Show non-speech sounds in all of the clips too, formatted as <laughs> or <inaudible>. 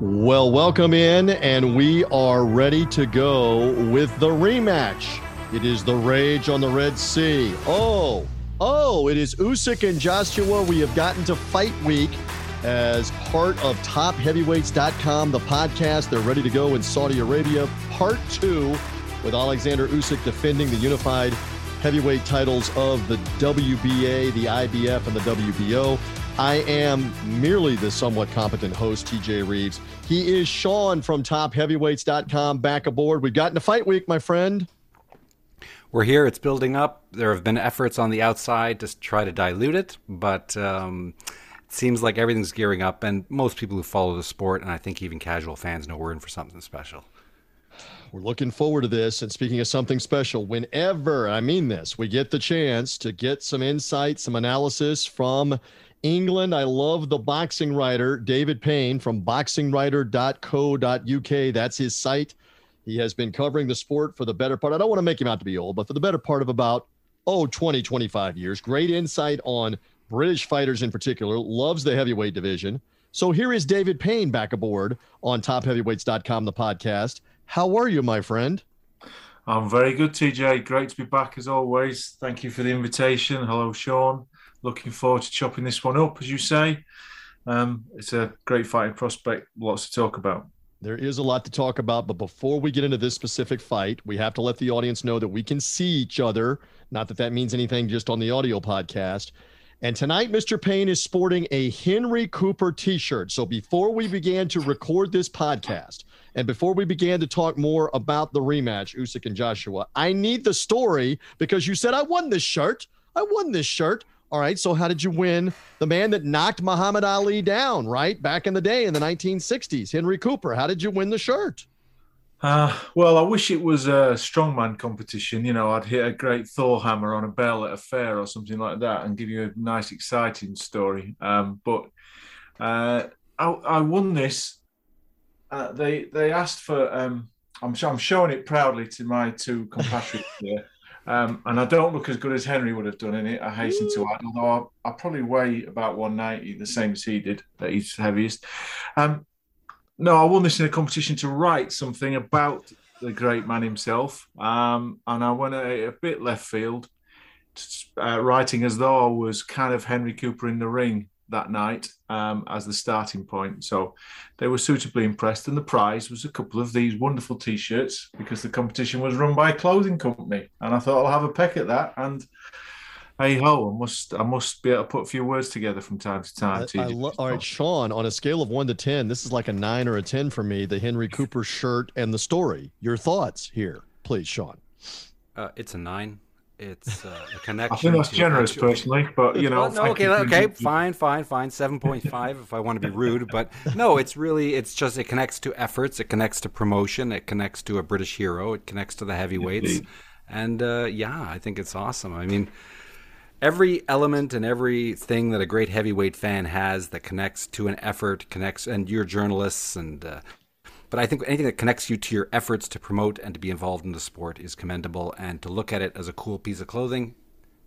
Well, welcome in, and we are ready to go with the rematch. It is the rage on the Red Sea. Oh, oh, it is Usyk and Joshua. We have gotten to fight week as part of TopHeavyweights.com, the podcast. They're ready to go in Saudi Arabia. Part two with Alexander Usyk defending the unified heavyweight titles of the WBA, the IBF, and the WBO. I am merely the somewhat competent host, TJ Reeves. He is Sean from topheavyweights.com back aboard. We've gotten to fight week, my friend. We're here. It's building up. There have been efforts on the outside to try to dilute it, but um, it seems like everything's gearing up. And most people who follow the sport, and I think even casual fans, know we're in for something special. We're looking forward to this. And speaking of something special, whenever I mean this, we get the chance to get some insight, some analysis from England. I love the boxing writer, David Payne from boxingwriter.co.uk. That's his site. He has been covering the sport for the better part. I don't want to make him out to be old, but for the better part of about, oh, 20, 25 years. Great insight on British fighters in particular, loves the heavyweight division. So here is David Payne back aboard on topheavyweights.com, the podcast. How are you, my friend? I'm very good, TJ. Great to be back as always. Thank you for the invitation. Hello, Sean looking forward to chopping this one up, as you say. Um, it's a great fighting prospect, lots to talk about. There is a lot to talk about, but before we get into this specific fight, we have to let the audience know that we can see each other. Not that that means anything just on the audio podcast. And tonight, Mr. Payne is sporting a Henry Cooper t shirt. So before we began to record this podcast, and before we began to talk more about the rematch, Usyk and Joshua, I need the story because you said, I won this shirt. I won this shirt. All right. So how did you win the man that knocked Muhammad Ali down, right? Back in the day in the 1960s, Henry Cooper. How did you win the shirt? Uh, well, I wish it was a strongman competition. You know, I'd hit a great Thor hammer on a bell at a fair or something like that and give you a nice, exciting story. Um, but uh, I, I, won this. Uh, they they asked for. Um, I'm, I'm showing it proudly to my two compatriots here. Um, and I don't look as good as Henry would have done in it. I hasten to add, although I, I, probably weigh about 190, the same as he did, that he's heaviest. Um, no, I won this in a competition to write something about the great man himself. Um, and I went a, a bit left field, uh, writing as though I was kind of Henry Cooper in the ring that night um, as the starting point. So they were suitably impressed, and the prize was a couple of these wonderful T-shirts because the competition was run by a clothing company, and I thought I'll have a peck at that. And hey ho, I must I must be able to put a few words together from time to time. I, I lo- all right, Sean, on a scale of one to ten, this is like a nine or a ten for me. The Henry Cooper shirt and the story. Your thoughts here, please, Sean. Uh, it's a nine. It's uh, a connection. <laughs> I think that's generous, personally, but you know. No, okay, okay, fine, fine, fine. Seven point <laughs> five, if I want to be rude, but no, it's really, it's just it connects to efforts, it connects to promotion, it connects to a British hero, it connects to the heavyweights, Indeed. and uh, yeah, I think it's awesome. I mean, every element and everything that a great heavyweight fan has that connects to an effort connects, and you're journalists and uh, but I think anything that connects you to your efforts to promote and to be involved in the sport is commendable. And to look at it as a cool piece of clothing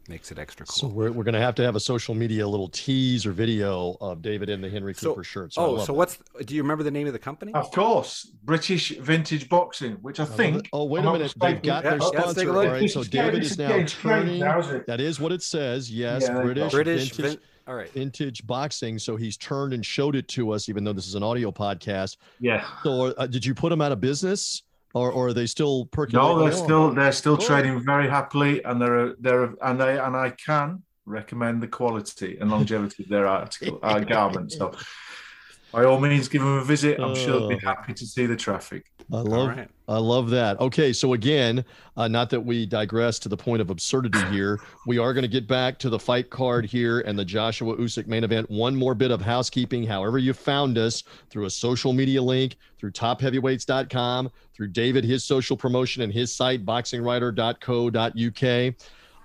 makes it extra cool. So we're, we're going to have to have a social media little tease or video of David in the Henry so, Cooper shirt. So oh, so that. what's? Do you remember the name of the company? Of course, British Vintage Boxing, which I, I think. Oh wait a minute, they've got yeah, oh, their sponsor. All right, so David is now turning. That is what it says. Yes, yeah, British, British Vintage. Vin- all right. Vintage boxing. So he's turned and showed it to us, even though this is an audio podcast. Yeah. So uh, did you put him out of business? Or, or are they still percolating? No, they're still they're still trading very happily, and they're they're and they and I can recommend the quality and longevity of their article uh, garments. So by all means, give them a visit. I'm sure they'll be oh. happy to see the traffic. I love, right. I love that. Okay, so again, uh, not that we digress to the point of absurdity here, we are going to get back to the fight card here and the Joshua Usyk main event. One more bit of housekeeping. However, you found us through a social media link, through TopHeavyweights.com, through David his social promotion and his site boxingwriter.co.uk.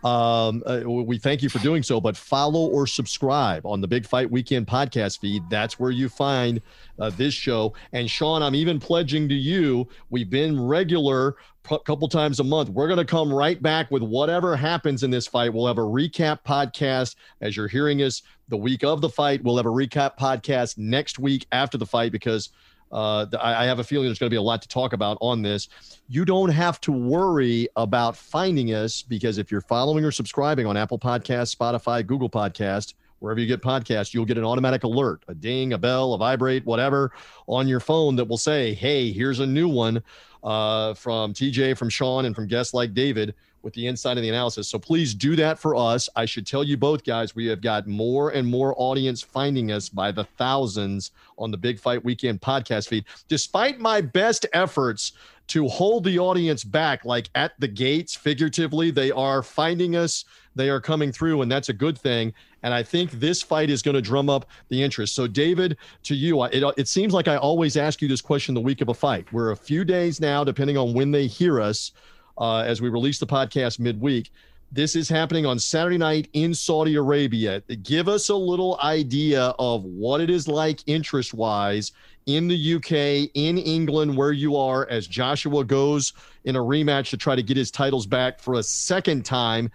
Um, uh, we thank you for doing so, but follow or subscribe on the Big Fight Weekend podcast feed. That's where you find uh, this show. And Sean, I'm even pledging to you, we've been regular a couple times a month. We're going to come right back with whatever happens in this fight. We'll have a recap podcast as you're hearing us the week of the fight. We'll have a recap podcast next week after the fight because Uh, I, have a feeling there's going to be a lot to talk about on this. You don't have to worry about finding us because if you're following or subscribing on Apple Podcast, Spotify, Google Podcast, wherever you get podcasts, you'll get an automatic alert, a ding, a bell, a vibrate, whatever on your phone that will say, hey, here's a new one uh, from TJ, from Sean, and from guests like David with the inside of the analysis. So please do that for us. I should tell you both guys, we have got more and more audience finding us by the thousands on the Big Fight Weekend podcast feed. Despite my best efforts to hold the audience back, like at the gates, figuratively, they are finding us. They are coming through, and that's a good thing. And I think this fight is going to drum up the interest. So, David, to you, it, it seems like I always ask you this question the week of a fight. We're a few days now, depending on when they hear us, uh, as we release the podcast midweek. This is happening on Saturday night in Saudi Arabia. Give us a little idea of what it is like interest wise in the UK, in England, where you are as Joshua goes in a rematch to try to get his titles back for a second time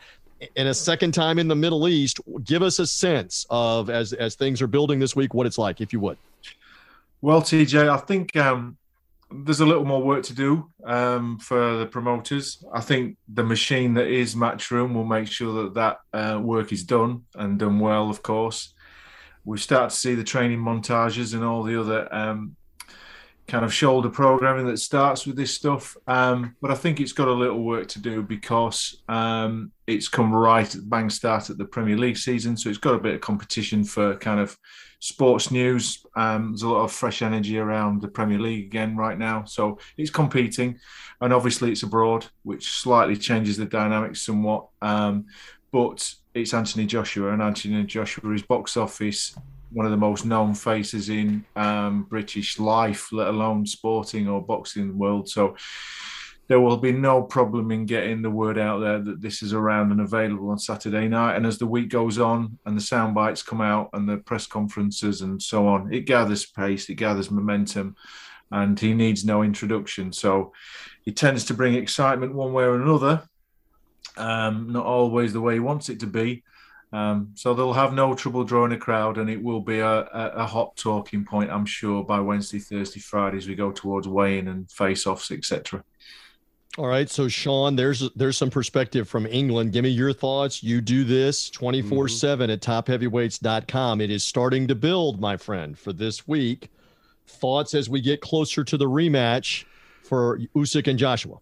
and a second time in the Middle East. Give us a sense of as as things are building this week, what it's like, if you would. Well, TJ, I think um, there's a little more work to do um, for the promoters. I think the machine that is Matchroom will make sure that that uh, work is done and done well, of course. We start to see the training montages and all the other um, kind of shoulder programming that starts with this stuff. Um, but I think it's got a little work to do because um, it's come right at bang start at the Premier League season. So it's got a bit of competition for kind of sports news. Um, there's a lot of fresh energy around the Premier League again right now. So it's competing. And obviously it's abroad, which slightly changes the dynamics somewhat. Um, but it's Anthony Joshua, and Anthony Joshua is box office one of the most known faces in um, British life, let alone sporting or boxing world. So there will be no problem in getting the word out there that this is around and available on Saturday night. And as the week goes on and the sound bites come out and the press conferences and so on, it gathers pace, it gathers momentum, and he needs no introduction. So he tends to bring excitement one way or another. Um, not always the way he wants it to be, um, so they'll have no trouble drawing a crowd, and it will be a, a, a, hot talking point, I'm sure, by Wednesday, Thursday, Friday as we go towards weighing and face-offs, etc. All right, so Sean, there's there's some perspective from England. Give me your thoughts. You do this mm-hmm. 24 7 at topheavyweights.com. It is starting to build, my friend, for this week. Thoughts as we get closer to the rematch for Usyk and Joshua.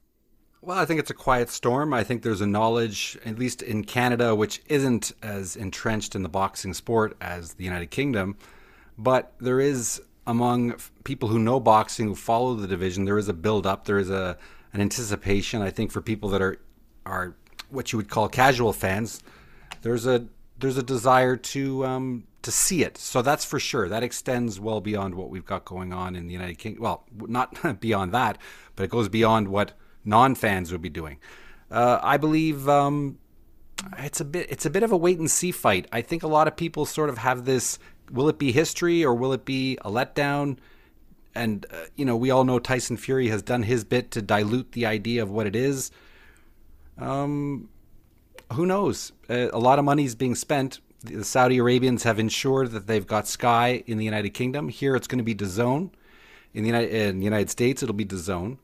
Well, I think it's a quiet storm. I think there's a knowledge, at least in Canada, which isn't as entrenched in the boxing sport as the United Kingdom, but there is among people who know boxing, who follow the division, there is a build up. There is a an anticipation. I think for people that are are what you would call casual fans, there's a there's a desire to um, to see it. So that's for sure. That extends well beyond what we've got going on in the United Kingdom. Well, not <laughs> beyond that, but it goes beyond what non fans would be doing. Uh, I believe um, it's a bit it's a bit of a wait and see fight. I think a lot of people sort of have this: will it be history or will it be a letdown? And uh, you know, we all know Tyson Fury has done his bit to dilute the idea of what it is. Um, who knows? Uh, a lot of money is being spent. The Saudi Arabians have ensured that they've got Sky in the United Kingdom. Here, it's going to be DAZN. In the United, in the United States, it'll be DAZN.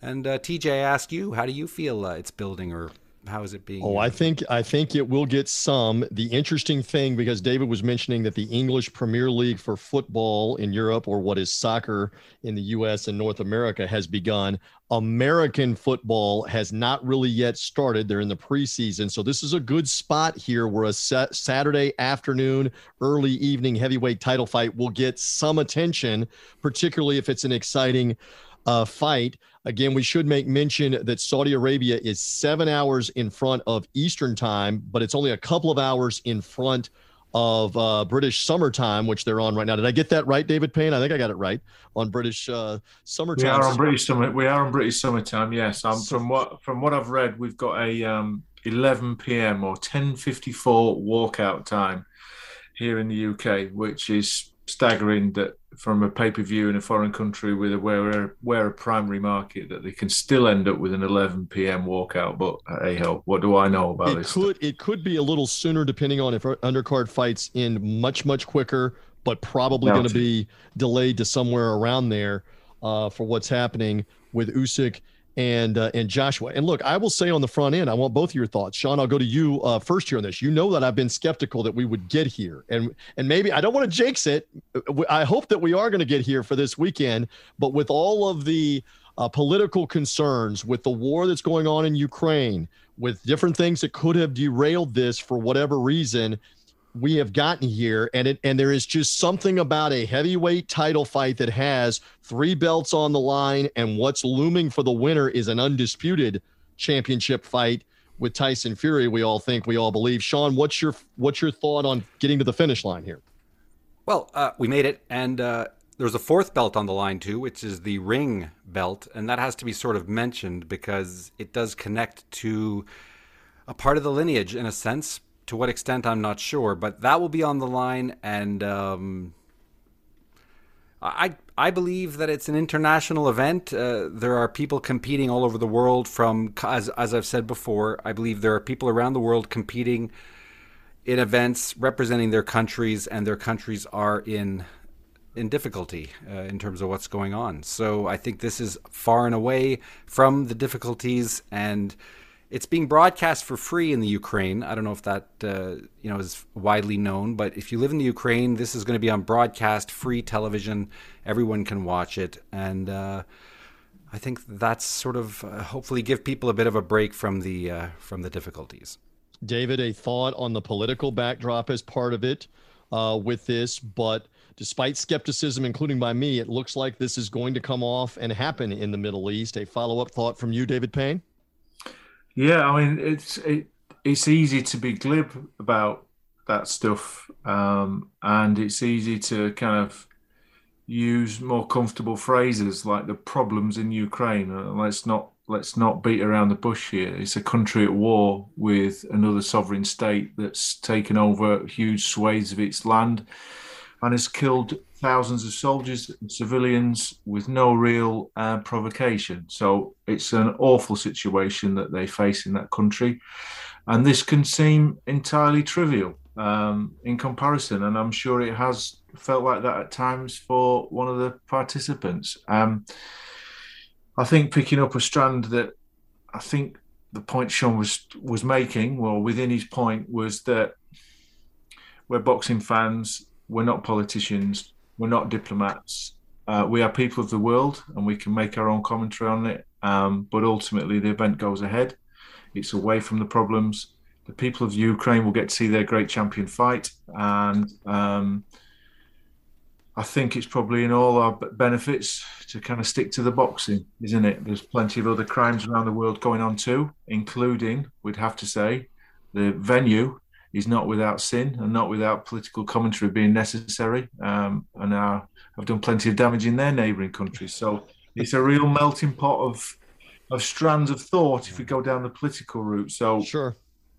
And uh, TJ, I ask you, how do you feel uh, it's building, or how is it being? Oh, I think I think it will get some. The interesting thing, because David was mentioning that the English Premier League for football in Europe, or what is soccer in the U.S. and North America, has begun. American football has not really yet started. They're in the preseason, so this is a good spot here where a Saturday afternoon, early evening heavyweight title fight will get some attention, particularly if it's an exciting uh, fight. Again, we should make mention that Saudi Arabia is seven hours in front of Eastern time, but it's only a couple of hours in front of uh, British summertime, which they're on right now. Did I get that right, David Payne? I think I got it right on British uh, summertime. We are on British summer. We are on British summertime. Yes, um, from what from what I've read, we've got a um, 11 p.m. or 10:54 walkout time here in the UK, which is staggering that from a pay per view in a foreign country with a where where a primary market that they can still end up with an 11 p.m. walkout. But hey ho, what do I know about it this? Could stuff? it could be a little sooner depending on if undercard fights in much much quicker. but probably going to be delayed to somewhere around there uh, for what's happening with Usyk and uh, and Joshua. And look, I will say on the front end, I want both of your thoughts, Sean. I'll go to you uh, first here on this. You know that I've been skeptical that we would get here, and and maybe I don't want to jinx it. I hope that we are going to get here for this weekend, but with all of the uh, political concerns, with the war that's going on in Ukraine, with different things that could have derailed this for whatever reason, we have gotten here and it and there is just something about a heavyweight title fight that has three belts on the line and what's looming for the winner is an undisputed championship fight with Tyson Fury we all think we all believe. Sean what's your what's your thought on getting to the finish line here? Well uh, we made it and uh, there's a fourth belt on the line too which is the ring belt and that has to be sort of mentioned because it does connect to a part of the lineage in a sense to what extent, I'm not sure, but that will be on the line, and um, I I believe that it's an international event. Uh, there are people competing all over the world. From as as I've said before, I believe there are people around the world competing in events representing their countries, and their countries are in in difficulty uh, in terms of what's going on. So I think this is far and away from the difficulties and it's being broadcast for free in the Ukraine. I don't know if that uh, you know is widely known, but if you live in the Ukraine, this is going to be on broadcast, free television. Everyone can watch it, and uh, I think that's sort of uh, hopefully give people a bit of a break from the uh, from the difficulties. David, a thought on the political backdrop as part of it uh, with this, but despite skepticism, including by me, it looks like this is going to come off and happen in the Middle East. A follow up thought from you, David Payne. Yeah, I mean it's it, it's easy to be glib about that stuff, um, and it's easy to kind of use more comfortable phrases like the problems in Ukraine. Uh, let's not let's not beat around the bush here. It's a country at war with another sovereign state that's taken over huge swathes of its land and has killed thousands of soldiers and civilians with no real uh, provocation. So it's an awful situation that they face in that country. And this can seem entirely trivial um, in comparison. And I'm sure it has felt like that at times for one of the participants. Um, I think picking up a strand that I think the point Sean was was making, well, within his point, was that we're boxing fans, we're not politicians, we're not diplomats. Uh, we are people of the world, and we can make our own commentary on it. Um, but ultimately, the event goes ahead. It's away from the problems. The people of Ukraine will get to see their great champion fight, and um, I think it's probably in all our benefits to kind of stick to the boxing, isn't it? There's plenty of other crimes around the world going on too, including, we'd have to say, the venue is not without sin and not without political commentary being necessary. Um, and uh, have done plenty of damage in their neighbouring countries. So it's a real melting pot of of strands of thought if we go down the political route. So sure,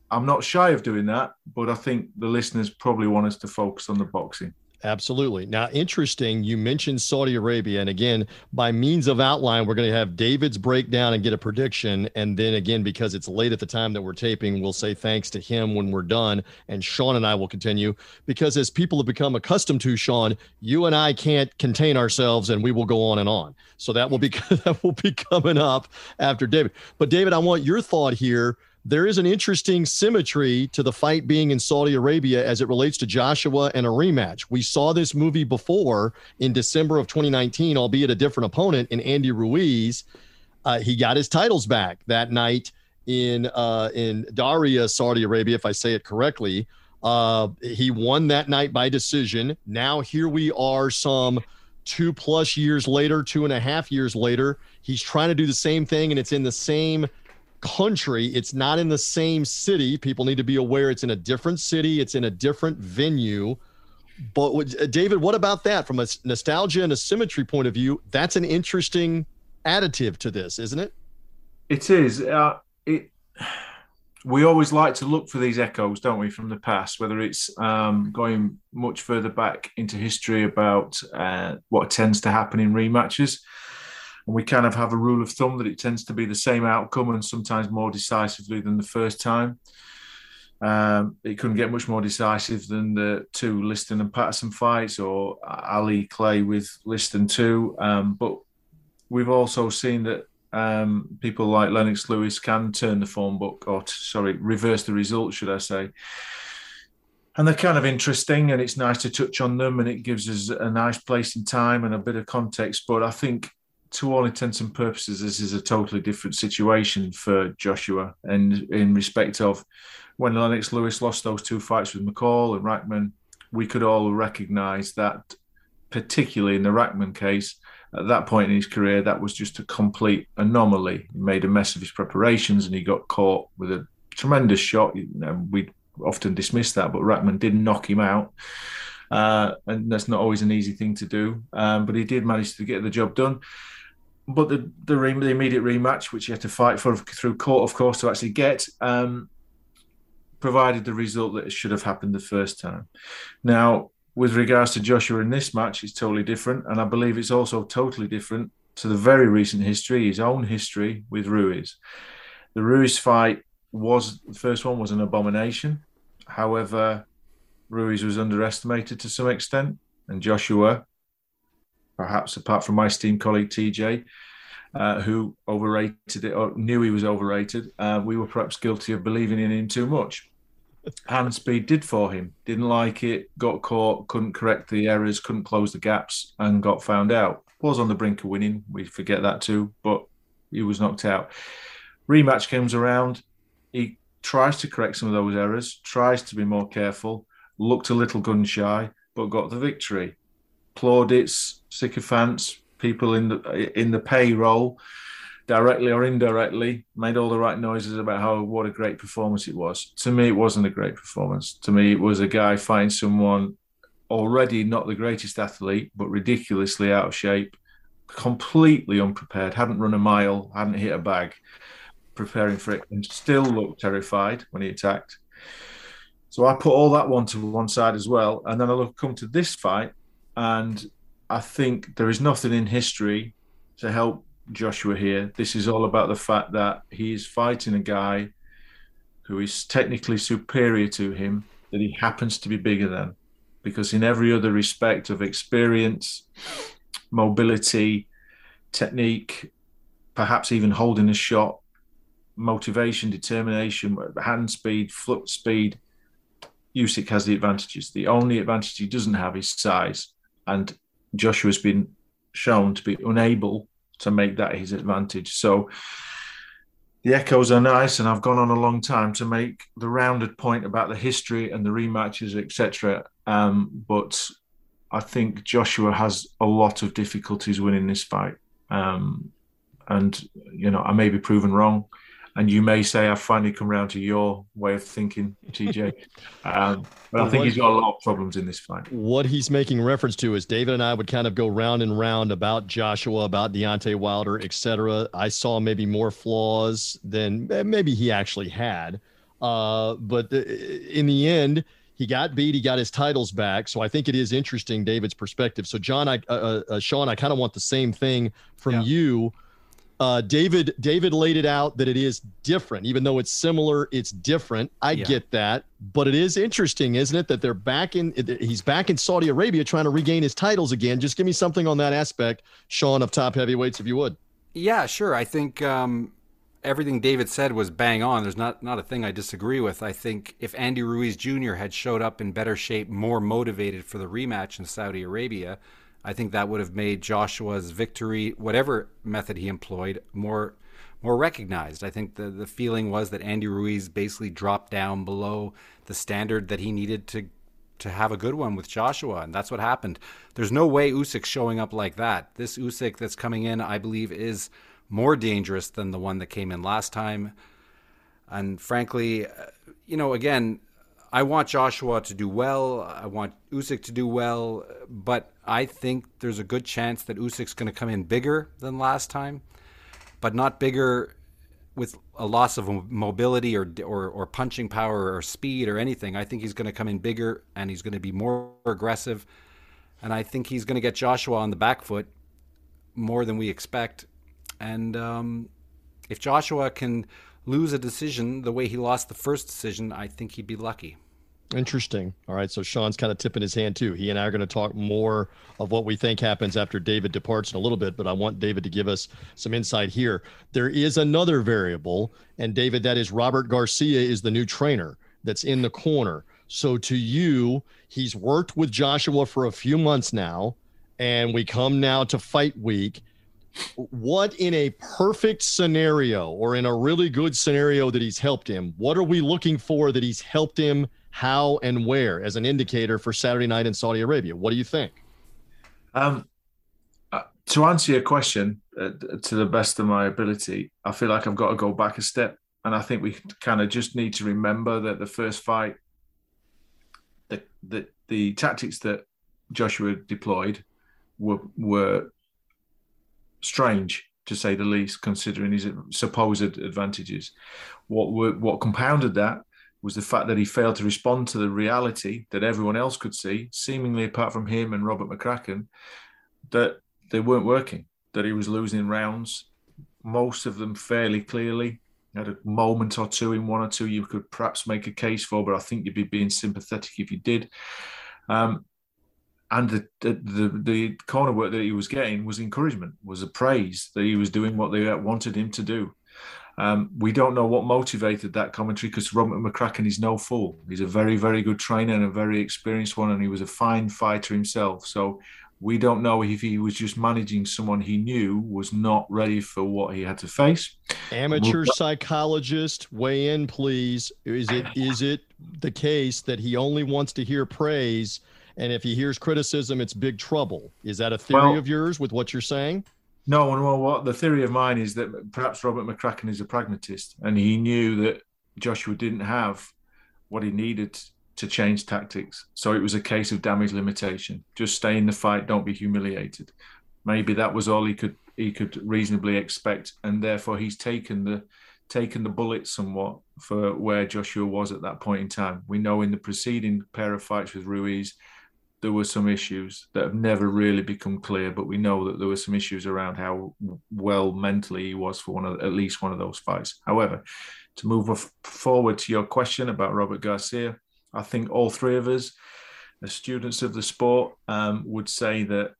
I'm not shy of doing that, but I think the listeners probably want us to focus on the boxing. Absolutely. Now, interesting, you mentioned Saudi Arabia. And again, by means of outline, we're going to have David's breakdown and get a prediction. And then again, because it's late at the time that we're taping, we'll say thanks to him when we're done. And Sean and I will continue because as people have become accustomed to, Sean, you and I can't contain ourselves and we will go on and on. So that will be, <laughs> that will be coming up after David. But David, I want your thought here there is an interesting symmetry to the fight being in Saudi Arabia as it relates to Joshua and a rematch. We saw this movie before in December of 2019, albeit a different opponent in Andy Ruiz. Uh, he got his titles back that night in uh, in Diriyah, Saudi Arabia, if I say it correctly. Uh, he won that night by decision. Now here we are, some two plus years later, two and a half years later. He's trying to do the same thing, and it's in the same country. It's not in the same city. People need to be aware it's in a different city, it's in a different venue. But uh, David, what about that from a nostalgia and a symmetry point of view? That's an interesting additive to this, isn't it? It is. Uh, it. We always like to look for these echoes, don't we, from the past? Whether it's um, going much further back into history about uh, what tends to happen in rematches, and we kind of have a rule of thumb that it tends to be the same outcome and sometimes more decisively than the first time. Um, it couldn't get much more decisive than the two Liston and Patterson fights, or Ali Clay with Liston too. Um, but we've also seen that um, people like Lennox Lewis can turn the form book, or t- sorry, reverse the result, should I say? And they're kind of interesting, and it's nice to touch on them, and it gives us a nice place in time and a bit of context. But I think, to all intents and purposes, this is a totally different situation for Joshua, and in respect of when Lennox Lewis lost those two fights with McCall and Rahman, we could all recognise that, particularly in the Rahman case, at that point in his career, that was just a complete anomaly. He made a mess of his preparations and he got caught with a tremendous shot. We often dismiss that, but Rahman did knock him out. Uh, and that's not always an easy thing to do. Um, but he did manage to get the job done. But the the, re- the, immediate rematch, which he had to fight for through court, of course, to actually get, um, provided the result that should have happened the first time. Now, with regards to Joshua in this match, it's totally different. And I believe it's also totally different to the very recent history, his own history with Ruiz. The Ruiz fight was the first one was an abomination. However, Ruiz was underestimated to some extent, and Joshua, perhaps apart from my esteemed colleague TJ, uh, who overrated it or knew he was overrated, uh, we were perhaps guilty of believing in him too much <laughs> hand speed did for him. Didn't like it, got caught, couldn't correct the errors, couldn't close the gaps, and got found out. Was on the brink of winning. We forget that too, but he was knocked out. Rematch comes around. He tries to correct some of those errors, tries to be more careful, looked a little gun shy, but got the victory. Plaudits, sycophants, people in the in the payroll directly or indirectly, made all the right noises about how what a great performance it was. To me, it wasn't a great performance. To me, it was a guy fighting someone already not the greatest athlete, but ridiculously out of shape, completely unprepared, hadn't run a mile, hadn't hit a bag, preparing for it, and still looked terrified when he attacked. So I put all that one to one side as well, and then I look come to this fight, and I think there is nothing in history to help Joshua here. This is all about the fact that he is fighting a guy who is technically superior to him, that he happens to be bigger than. Because in every other respect of experience, mobility, technique, perhaps even holding a shot, motivation, determination, hand speed, foot speed, Usyk has the advantages. The only advantage he doesn't have is size. And Joshua's been shown to be unable to make that his advantage. So the echoes are nice, and I've gone on a long time to make the rounded point about the history and the rematches, etc. Um, but I think Joshua has a lot of difficulties winning this fight, um, and you know I may be proven wrong and you may say I've finally come around to your way of thinking, TJ. <laughs> um, but I think what, he's got a lot of problems in this fight. What he's making reference to is David and I would kind of go round and round about Joshua, about Deontay Wilder, etc. I saw maybe more flaws than maybe he actually had, uh, but the, in the end. He got beat. He got his titles back. So I think it is interesting, David's perspective. So John, I, uh, uh, uh Sean, I kind of want the same thing from yeah. you uh, David David laid it out that it is different, even though it's similar, it's different. I yeah. get that, but it is interesting, isn't it, that they're back in? He's back in Saudi Arabia trying to regain his titles again. Just give me something on that aspect, Sean, of top heavyweights, if you would. Yeah, sure. I think um, everything David said was bang on. There's not not a thing I disagree with. I think if Andy Ruiz Jr. had showed up in better shape, more motivated for the rematch in Saudi Arabia I think that would have made Joshua's victory, whatever method he employed, more more recognized. I think the the feeling was that Andy Ruiz basically dropped down below the standard that he needed to to have a good one with Joshua, and that's what happened. There's no way Usyk showing up like that. This Usyk that's coming in, I believe, is more dangerous than the one that came in last time. And frankly, uh, you know, again, I want Joshua to do well. I want Usyk to do well, but I think there's a good chance that Usyk's going to come in bigger than last time, but not bigger with a loss of mobility or, or, or punching power or speed or anything. I think he's going to come in bigger and he's going to be more aggressive, and I think he's going to get Joshua on the back foot more than we expect. And um, if Joshua can lose a decision the way he lost the first decision, I think he'd be lucky. Interesting. All right. So Sean's kind of tipping his hand too. He and I are going to talk more of what we think happens after David departs in a little bit, but I want David to give us some insight here. There is another variable, and David, that is Robert Garcia is the new trainer that's in the corner. So to you, he's worked with Joshua for a few months now, and we come now to fight week. What in a perfect scenario or in a really good scenario that he's helped him, what are we looking for that he's helped him? How and where as an indicator for Saturday night in Saudi Arabia? What do you think? Um, uh, to answer your question uh, to the best of my ability, I feel like I've got to go back a step. And I think we kind of just need to remember that the first fight the the, the tactics that Joshua deployed were were strange to say the least, considering his supposed advantages. What what compounded that was the fact that he failed to respond to the reality that everyone else could see, seemingly apart from him and Robert McCracken, that they weren't working, that he was losing rounds, most of them fairly clearly, had a moment or two in one or two you could perhaps make a case for, but I think you'd be being sympathetic if you did. Um, and the, the, the the corner work that he was getting was encouragement, was a praise that he was doing what they wanted him to do. Um, we don't know what motivated that commentary because Robert McCracken is no fool. He's a very, very good trainer and a very experienced one, and he was a fine fighter himself. So we don't know if he was just managing someone he knew was not ready for what he had to face. Amateur psychologist, weigh in, please. Is it is it the case that he only wants to hear praise, and if he hears criticism, it's big trouble? Is that a theory well, of yours with what you're saying? No, and well, what the theory of mine is that perhaps Robert McCracken is a pragmatist, and he knew that Joshua didn't have what he needed to change tactics. So it was a case of damage limitation. Just stay in the fight, don't be humiliated. Maybe that was all he could he could reasonably expect, and therefore he's taken the taken the bullet somewhat for where Joshua was at that point in time. We know in the preceding pair of fights with Ruiz, there were some issues that have never really become clear, but we know that there were some issues around how well mentally he was for one of at least one of those fights. However, to move forward to your question about Robert Garcia, I think all three of us, as students of the sport, um, would say that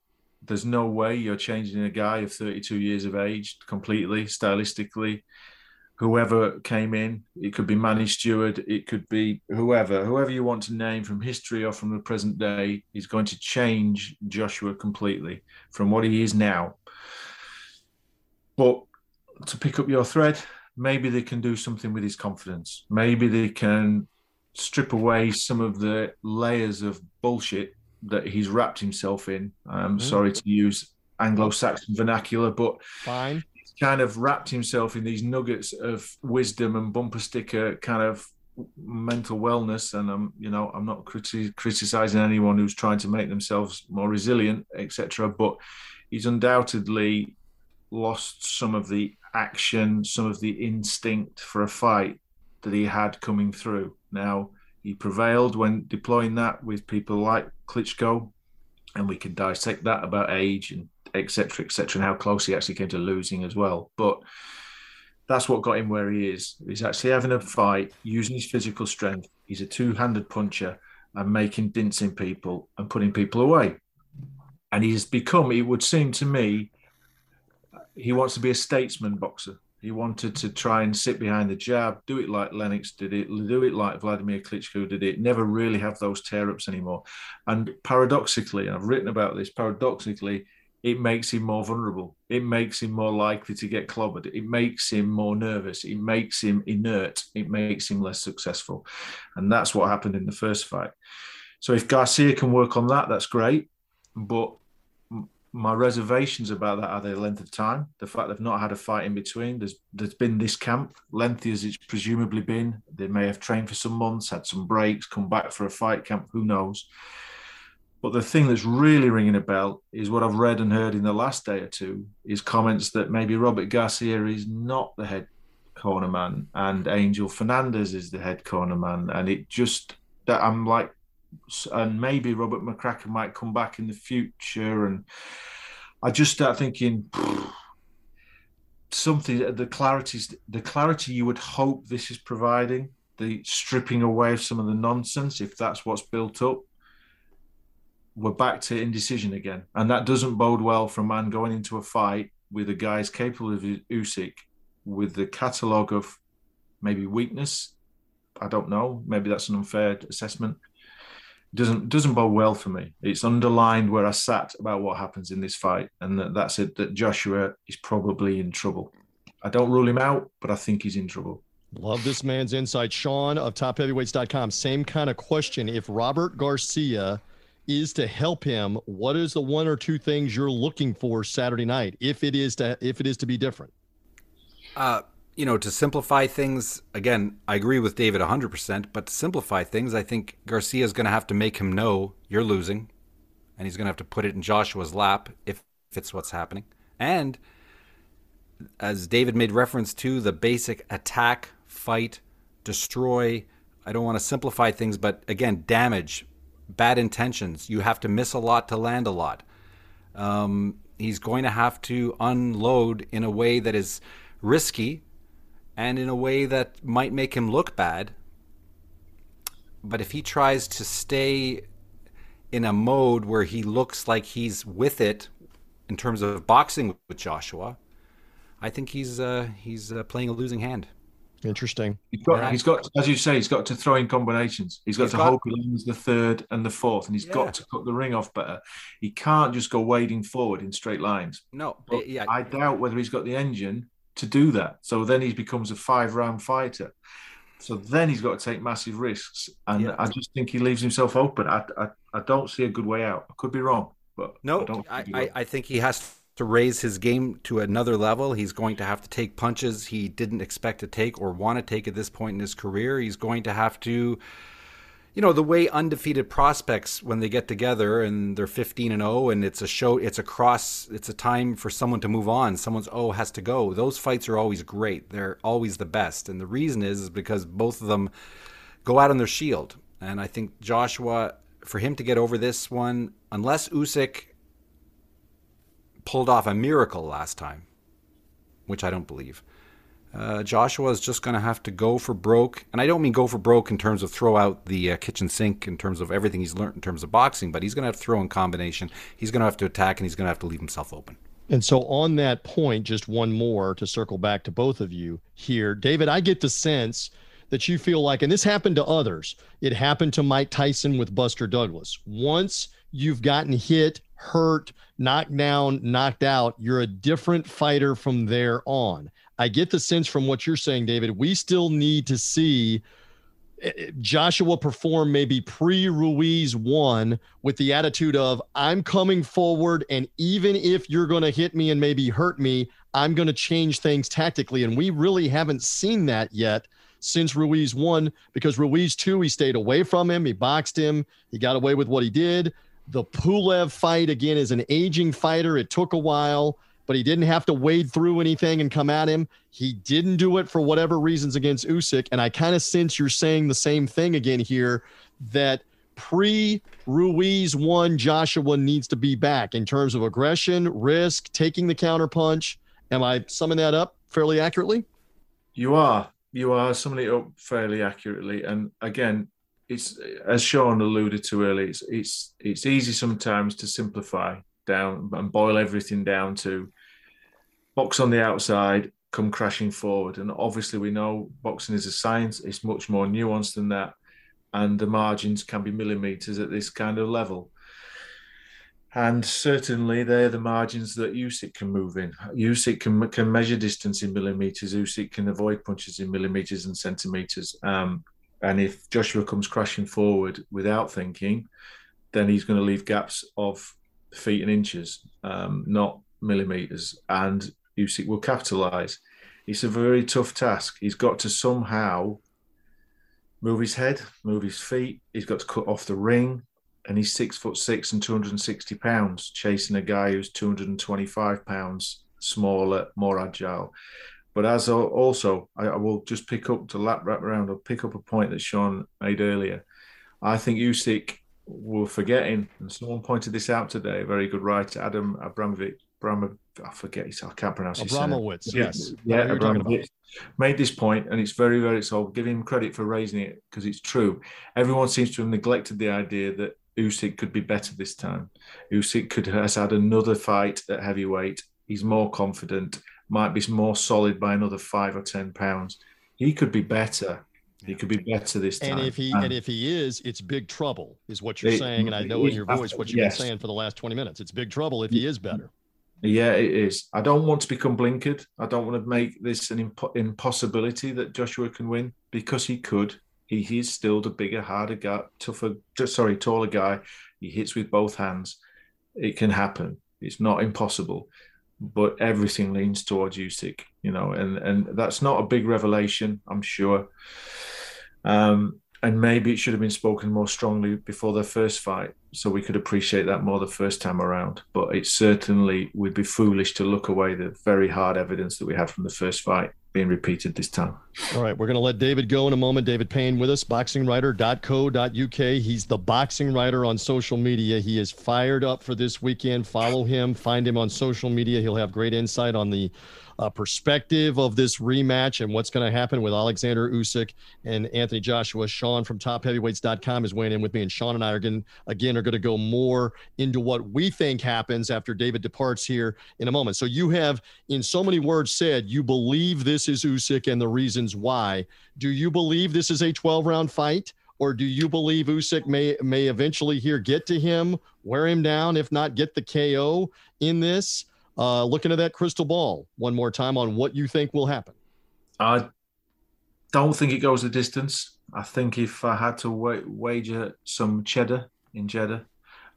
there's no way you're changing a guy of 32 years of age completely, stylistically. Whoever came in, it could be Manny Steward, it could be whoever, whoever you want to name from history or from the present day, is going to change Joshua completely from what he is now. But to pick up your thread, maybe they can do something with his confidence. Maybe they can strip away some of the layers of bullshit that he's wrapped himself in. I'm mm. sorry to use Anglo-Saxon vernacular, but fine. Kind of wrapped himself in these nuggets of wisdom and bumper sticker kind of mental wellness. And I'm, you know, I'm not criti- criticizing anyone who's trying to make themselves more resilient, etc. But he's undoubtedly lost some of the action, some of the instinct for a fight that he had coming through. Now, he prevailed when deploying that with people like Klitschko, and we can dissect that about age and etc. etc. and how close he actually came to losing as well. But that's what got him where he is. He's actually having a fight using his physical strength. He's a two-handed puncher and making dints in people and putting people away. And he's become, it would seem to me, he wants to be a statesman boxer. He wanted to try and sit behind the jab, do it like Lennox did it, do it like Vladimir Klitschko did it, never really have those tear ups anymore. And paradoxically, and I've written about this, paradoxically, it makes him more vulnerable. It makes him more likely to get clobbered. It makes him more nervous. It makes him inert. It makes him less successful. And that's what happened in the first fight. So if Garcia can work on that, that's great. But my reservations about that are the length of time, the fact they've not had a fight in between. There's there's been this camp, lengthy as it's presumably been. They may have trained for some months, had some breaks, come back for a fight camp. Who knows? But the thing that's really ringing a bell is what I've read and heard in the last day or two is comments that maybe Robert Garcia is not the head corner man and Angel Fernandez is the head corner man, and it just that I'm like and maybe Robert McCracken might come back in the future. And I just start thinking, something the clarity the clarity you would hope this is providing the stripping away of some of the nonsense if that's what's built up we're back to indecision again and that doesn't bode well for a man going into a fight with a guy as capable of Usyk with the catalogue of maybe weakness I don't know maybe that's an unfair assessment doesn't doesn't bode well for me. It's underlined where I sat about what happens in this fight, and that, that's it. That Joshua is probably in trouble. I don't rule him out, but I think he's in trouble. Love this man's insight. Sean of TopHeavyweights.com. Same kind of question. If Robert Garcia is to help him, what is the one or two things you're looking for Saturday night? If it is to if it is to be different. Uh, you know, to simplify things, again, I agree with David 100%, but to simplify things, I think Garcia is going to have to make him know you're losing, and he's going to have to put it in Joshua's lap if, if it's what's happening. And as David made reference to, the basic attack, fight, destroy. I don't want to simplify things, but again, damage, bad intentions. You have to miss a lot to land a lot. Um, he's going to have to unload in a way that is risky and in a way that might make him look bad. But if he tries to stay in a mode where he looks like he's with it in terms of boxing with Joshua, I think he's uh, he's uh, playing a losing hand. Interesting. He's got, he's got, as you say, he's got to throw in combinations. He's got he's to got, hope he lands the third and the fourth, and he's yeah. got to cut the ring off better. He can't just go wading forward in straight lines. No, but yeah. I doubt whether he's got the engine to do that. So then he becomes a five round fighter. So then he's got to take massive risks, and yeah. I just think he leaves himself open. I, I, I don't see a good way out. I could be wrong, but no, I, I, I think he has to raise his game to another level. He's going to have to take punches he didn't expect to take or want to take at this point in his career. He's going to have to you know the way undefeated prospects when they get together and they're 15 and 0 and it's a show it's a cross it's a time for someone to move on someone's oh has to go those fights are always great they're always the best and the reason is, is because both of them go out on their shield and i think joshua for him to get over this one unless Usyk pulled off a miracle last time which i don't believe uh, Joshua is just going to have to go for broke. And I don't mean go for broke in terms of throw out the uh, kitchen sink in terms of everything he's learned in terms of boxing, but he's going to have to throw in combination. He's going to have to attack and he's going to have to leave himself open. And so, on that point, just one more to circle back to both of you here. David, I get the sense that you feel like, and this happened to others, it happened to Mike Tyson with Buster Douglas. Once you've gotten hit, hurt, knocked down, knocked out, you're a different fighter from there on. I get the sense from what you're saying, David, we still need to see eh, eh, Joshua perform maybe pre Ruiz one with the attitude of, I'm coming forward, and even if you're going to hit me and maybe hurt me, I'm going to change things tactically. And we really haven't seen that yet since Ruiz one, because Ruiz two, he stayed away from him, he boxed him, he got away with what he did. The Pulev fight again is an aging fighter. It took a while but he didn't have to wade through anything and come at him. He didn't do it for whatever reasons against Usyk. And I kind of sense you're saying the same thing again here that pre Ruiz one, Joshua needs to be back in terms of aggression, risk, taking the counter punch. Am I summing that up fairly accurately? You are. You are summing it up fairly accurately. And again, it's as Sean alluded to earlier, it's it's it's easy sometimes to simplify down and boil everything down to box on the outside, come crashing forward. And obviously, we know boxing is a science, it's much more nuanced than that. And the margins can be millimeters at this kind of level. And certainly, they're the margins that Usyk can move in. Usyk can, can measure distance in millimeters. Usyk can avoid punches in millimeters and centimeters. Um, and if Joshua comes crashing forward without thinking, then he's going to leave gaps of feet and inches, um, not millimeters. And Usyk will capitalise. It's a very tough task. He's got to somehow move his head, move his feet. He's got to cut off the ring, and he's six foot six and 260 pounds, chasing a guy who's 225 pounds smaller, more agile. But as also, I, will just pick up to lap wrap around. I'll pick up a point that Sean made earlier. I think Usyk we're forgetting, and someone pointed this out today. A very good writer, Adam Abramovic. Abram, I forget his, I can't pronounce his Abramowitz, yes. Yeah, Abramovich made this point, and it's very, very. So I'll give him credit for raising it because it's true. Everyone seems to have neglected the idea that Usyk could be better this time. Usyk could has had another fight at heavyweight. He's more confident, might be more solid by another five or ten pounds. He could be better. He could be better this time. And if he and if he is, it's big trouble, is what you're it, saying. And I know in your voice what you've yes. been saying for the last 20 minutes. It's big trouble if he is better. Yeah, it is. I don't want to become blinkered. I don't want to make this an imp- impossibility that Joshua can win because he could. He, he's still the bigger, harder guy, tougher, sorry, taller guy. He hits with both hands. It can happen. It's not impossible, but everything leans towards Usyk, you know, and and that's not a big revelation, I'm sure. Um, and maybe it should have been spoken more strongly before their first fight, so we could appreciate that more the first time around. But it certainly would be foolish to look away the very hard evidence that we have from the first fight being repeated this time. All right, we're going to let David go in a moment. David Payne with us, boxingwriter.co.uk. He's the boxing writer on social media. He is fired up for this weekend. Follow him, find him on social media. He'll have great insight on the uh, perspective of this rematch and what's going to happen with Alexander Usyk and Anthony Joshua. Sean from TopHeavyweights.com is weighing in with me, and Sean and I are going again are going to go more into what we think happens after David departs here in a moment. So you have, in so many words, said you believe this is Usyk and the reasons why. Do you believe this is a 12 round fight? or do you believe Usyk may may eventually here get to him, wear him down, if not get the KO in this? Uh, look into that crystal ball one more time on what you think will happen. I don't think it goes the distance. I think if I had to wa- wager some cheddar in Jeddah,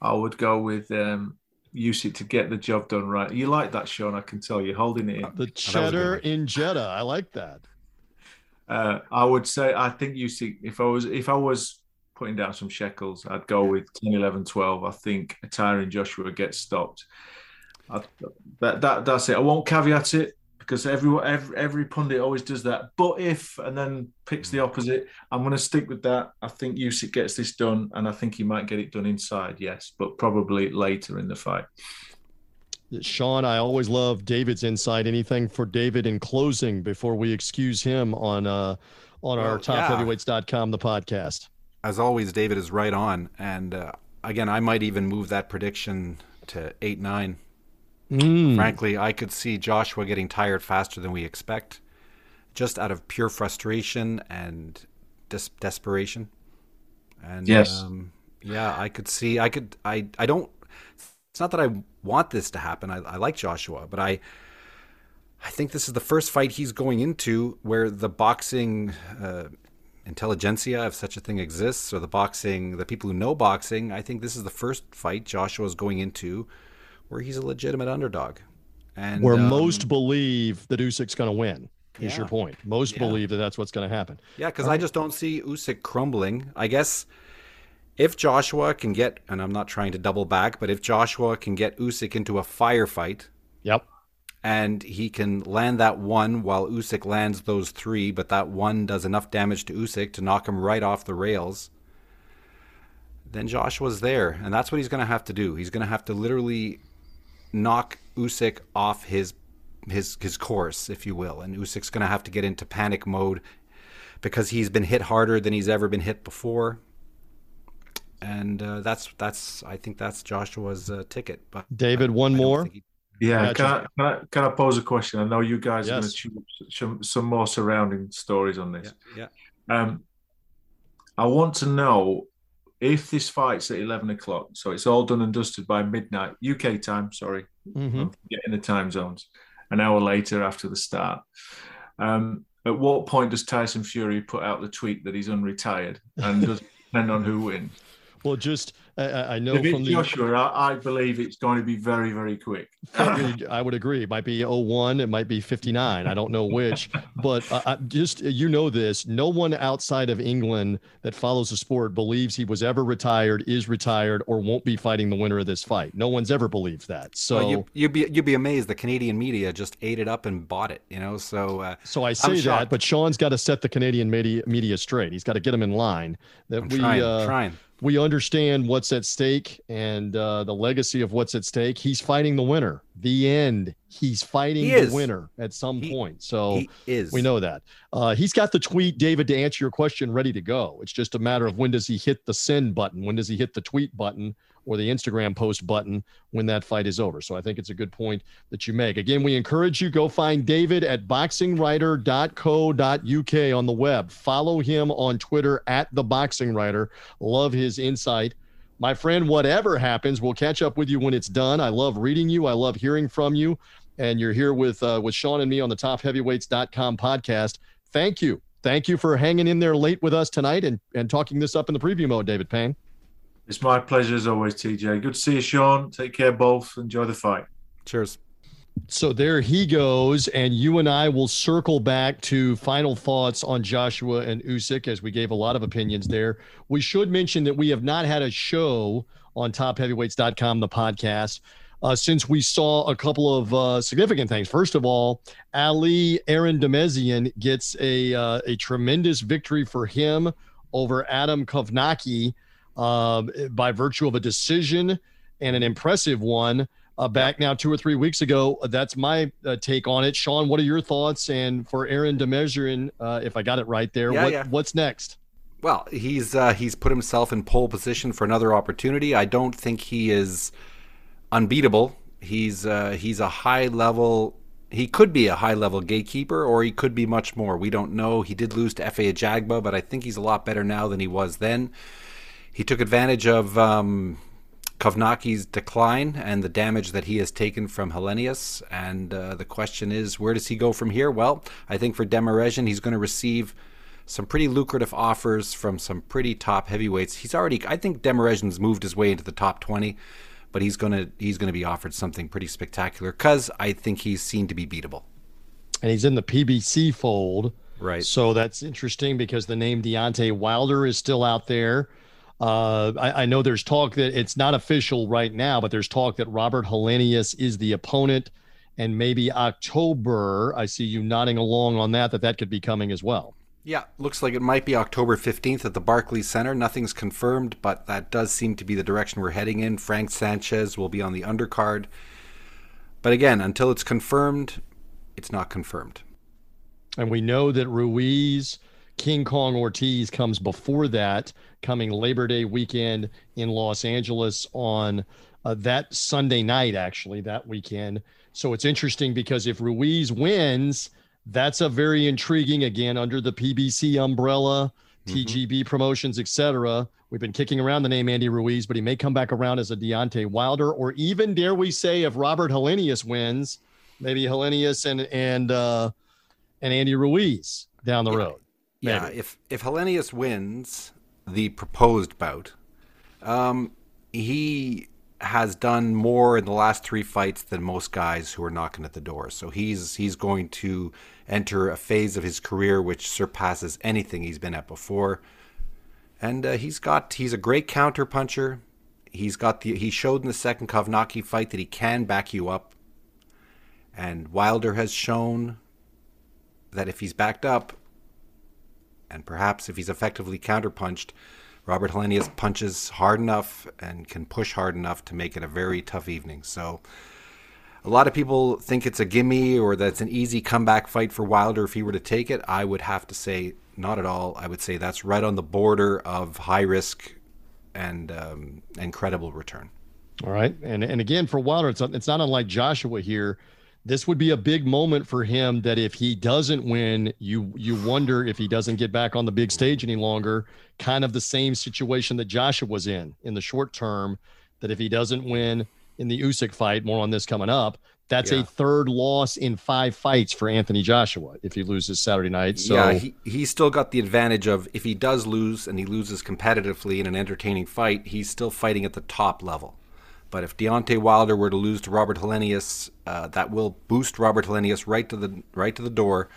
I would go with um, Usyk to get the job done right. You like that, Sean? I can tell you're holding it in. The cheddar in Jeddah. I like that. Uh, I would say I think Usyk. If I was if I was putting down some shekels, I'd go with 10, 11, 12. I think Tyron Joshua gets stopped. I, that, that that's it. I won't caveat it because every, every every pundit always does that. But if and then picks the opposite, I'm going to stick with that. I think Usyk gets this done, and I think he might get it done inside, yes, but probably later in the fight. Sean, I always love David's insight. Anything for David in closing before we excuse him on uh, on our topheavyweights.com, the podcast. As always, David is right on. And uh, again, I might even move that prediction to 8 9 Mm. Frankly, I could see Joshua getting tired faster than we expect, just out of pure frustration and des- desperation. And yes, um, yeah, I could see. I could. I. I don't. It's not that I want this to happen. I, I like Joshua, but I. I think this is the first fight he's going into where the boxing uh, intelligentsia, if such a thing exists, or the boxing, the people who know boxing, I think this is the first fight Joshua is going into where he's a legitimate underdog. And where um, most believe that Usyk's going to win is yeah. your point. Most yeah. believe that that's what's going to happen. Yeah, because I just don't see Usyk crumbling. I guess if Joshua can get, and I'm not trying to double back, but if Joshua can get Usyk into a firefight, yep, and he can land that one while Usyk lands those three, but that one does enough damage to Usyk to knock him right off the rails. Then Joshua's there, and that's what he's going to have to do. He's going to have to literally knock Usyk off his his his course, if you will, and Usyk's going to have to get into panic mode because he's been hit harder than he's ever been hit before, and uh, that's that's I think that's Joshua's uh, ticket. But David, one more. He, yeah, can I, can I, can I pose a question? I know you guys yes. are going to choose some more surrounding stories on this. Yeah. yeah. Um, I want to know if this fight's at 11 o'clock, so it's all done and dusted by midnight, UK time, sorry, mm-hmm. getting the time zones, an hour later after the start. Um, at what point does Tyson Fury put out the tweet that he's unretired and does depend on who wins? Well, just I, I know from the Joshua, I, I, believe it's going to be very, very quick. <laughs> I would agree. It might be 01, it might be 59. I don't know which, <laughs> but uh, just you know this. No one outside of England that follows the sport believes he was ever retired, is retired, or won't be fighting the winner of this fight. No one's ever believed that. So well, you, would be you'd be amazed. The Canadian media just ate it up and bought it. You know, so uh, so I say that, but Sean's got to set the Canadian media media straight. He's got to get them in line. That I'm we trying, uh, trying we understand what's at stake and uh, the legacy of what's at stake. He's fighting the winner. The end. He's fighting He the winner at some He- point. So is. we know that. Uh, he's got the tweet, David, to answer your question, ready to go. It's just a matter of when does he hit the send button? When does he hit the tweet button or the Instagram post button when that fight is over? So I think it's a good point that you make. Again, we encourage you go find David at boxingwriter.co.uk on the web. Follow him on Twitter at the Boxing Writer. Love his insight. My friend, whatever happens, we'll catch up with you when it's done. I love reading you. I love hearing from you. And you're here with uh, with Sean and me on the topheavyweights.com podcast. Thank you. Thank you for hanging in there late with us tonight and, and talking this up in the preview mode, David Payne. It's my pleasure as always, TJ. Good to see you, Sean. Take care, both. Enjoy the fight. Cheers. So there he goes, and you and I will circle back to final thoughts on Joshua and Usyk as we gave a lot of opinions there. We should mention that we have not had a show on TopHeavyweights.com, the podcast, uh, since we saw a couple of uh, significant things. First of all, Ali Eren Demirezen gets a uh, a tremendous victory for him over Adam Kownacki um, by virtue of a decision and an impressive one uh, back now two or three weeks ago. That's my uh, take on it. Sean, what are your thoughts? And for Eren Demirezen, uh, if I got it right there, Yeah, what, yeah. what's next? Well, he's uh, he's put himself in pole position for another opportunity. I don't think he is unbeatable. He's uh, he's a high level. He could be a high level gatekeeper, or he could be much more. We don't know. He did lose to Efe Ajagba, but I think he's a lot better now than he was then. He took advantage of um, Kownacki's decline and the damage that he has taken from Helenius. And uh, the question is, where does he go from here? Well, I think for Demirezen, he's going to receive some pretty lucrative offers from some pretty top heavyweights. He's already, I think Demirezen's moved his way into the top 20, but he's going to he's to be offered something pretty spectacular because I think he's seen to be beatable. And he's in the PBC fold. Right. So that's interesting because the name Deontay Wilder is still out there. Uh, I, I know there's talk that it's not official right now, but there's talk that Robert Helenius is the opponent, and maybe October. I see you nodding along on that. That that could be coming as well. Yeah, looks like it might be October 15th at the Barclays Center. Nothing's confirmed, but that does seem to be the direction we're heading in. Frank Sanchez will be on the undercard. But again, until it's confirmed, it's not confirmed. And we know that Ruiz, King Kong Ortiz comes before that, coming Labor Day weekend in Los Angeles on uh, that Sunday night, actually, that weekend. So it's interesting because if Ruiz wins, that's a very intriguing, again, under the PBC umbrella, TGB promotions, etc. We've been kicking around the name Andy Ruiz, but he may come back around as a Deontay Wilder, or even dare we say, if Robert Helenius wins, maybe Helenius and and uh, and Andy Ruiz down the road. Yeah, Maybe. if if Helenius wins the proposed bout, um, he has done more in the last three fights than most guys who are knocking at the door. So he's he's going to enter a phase of his career which surpasses anything he's been at before. And uh, he's got he's a great counter puncher. He's got the he showed in the second Kownacki fight that he can back you up. And Wilder has shown that if he's backed up, and perhaps if he's effectively counterpunched, Robert Helenius punches hard enough and can push hard enough to make it a very tough evening. So, a lot of people think it's a gimme or that it's an easy comeback fight for Wilder if he were to take it. I would have to say, not at all. I would say that's right on the border of high risk and um, incredible return. All right, and and again for Wilder, it's it's not unlike Joshua here. This would be a big moment for him. That if he doesn't win, you you wonder if he doesn't get back on the big stage any longer. Kind of the same situation that Joshua was in in the short term. That if he doesn't win in the Usyk fight, more on this coming up. That's Yeah. a third loss in five fights for Anthony Joshua if he loses Saturday night. So yeah, he, he's still got the advantage of if he does lose and he loses competitively in an entertaining fight, he's still fighting at the top level. But if Deontay Wilder were to lose to Robert Helenius, uh, that will boost Robert Helenius right to the right to the door.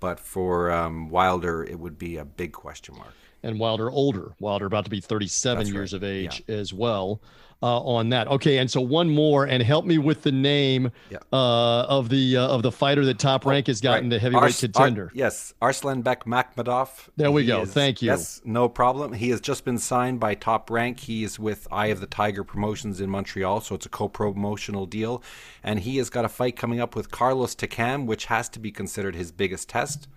But for um, Wilder, it would be a big question mark. And Wilder older. Wilder about to be 37 That's years right. of age as well uh, on that. Okay, and so one more, and help me with the name Yeah. uh, of the uh, of the fighter that Top Rank has gotten Right. the heavyweight Ars- Ar- contender. yes, Arslanbek Makhmudov. There we He go. Thank you. Yes, no problem. He has just been signed by Top Rank. He is with Eye of the Tiger Promotions in Montreal, so it's a co-promotional deal. And he has got a fight coming up with Carlos Takam, which has to be considered his biggest test.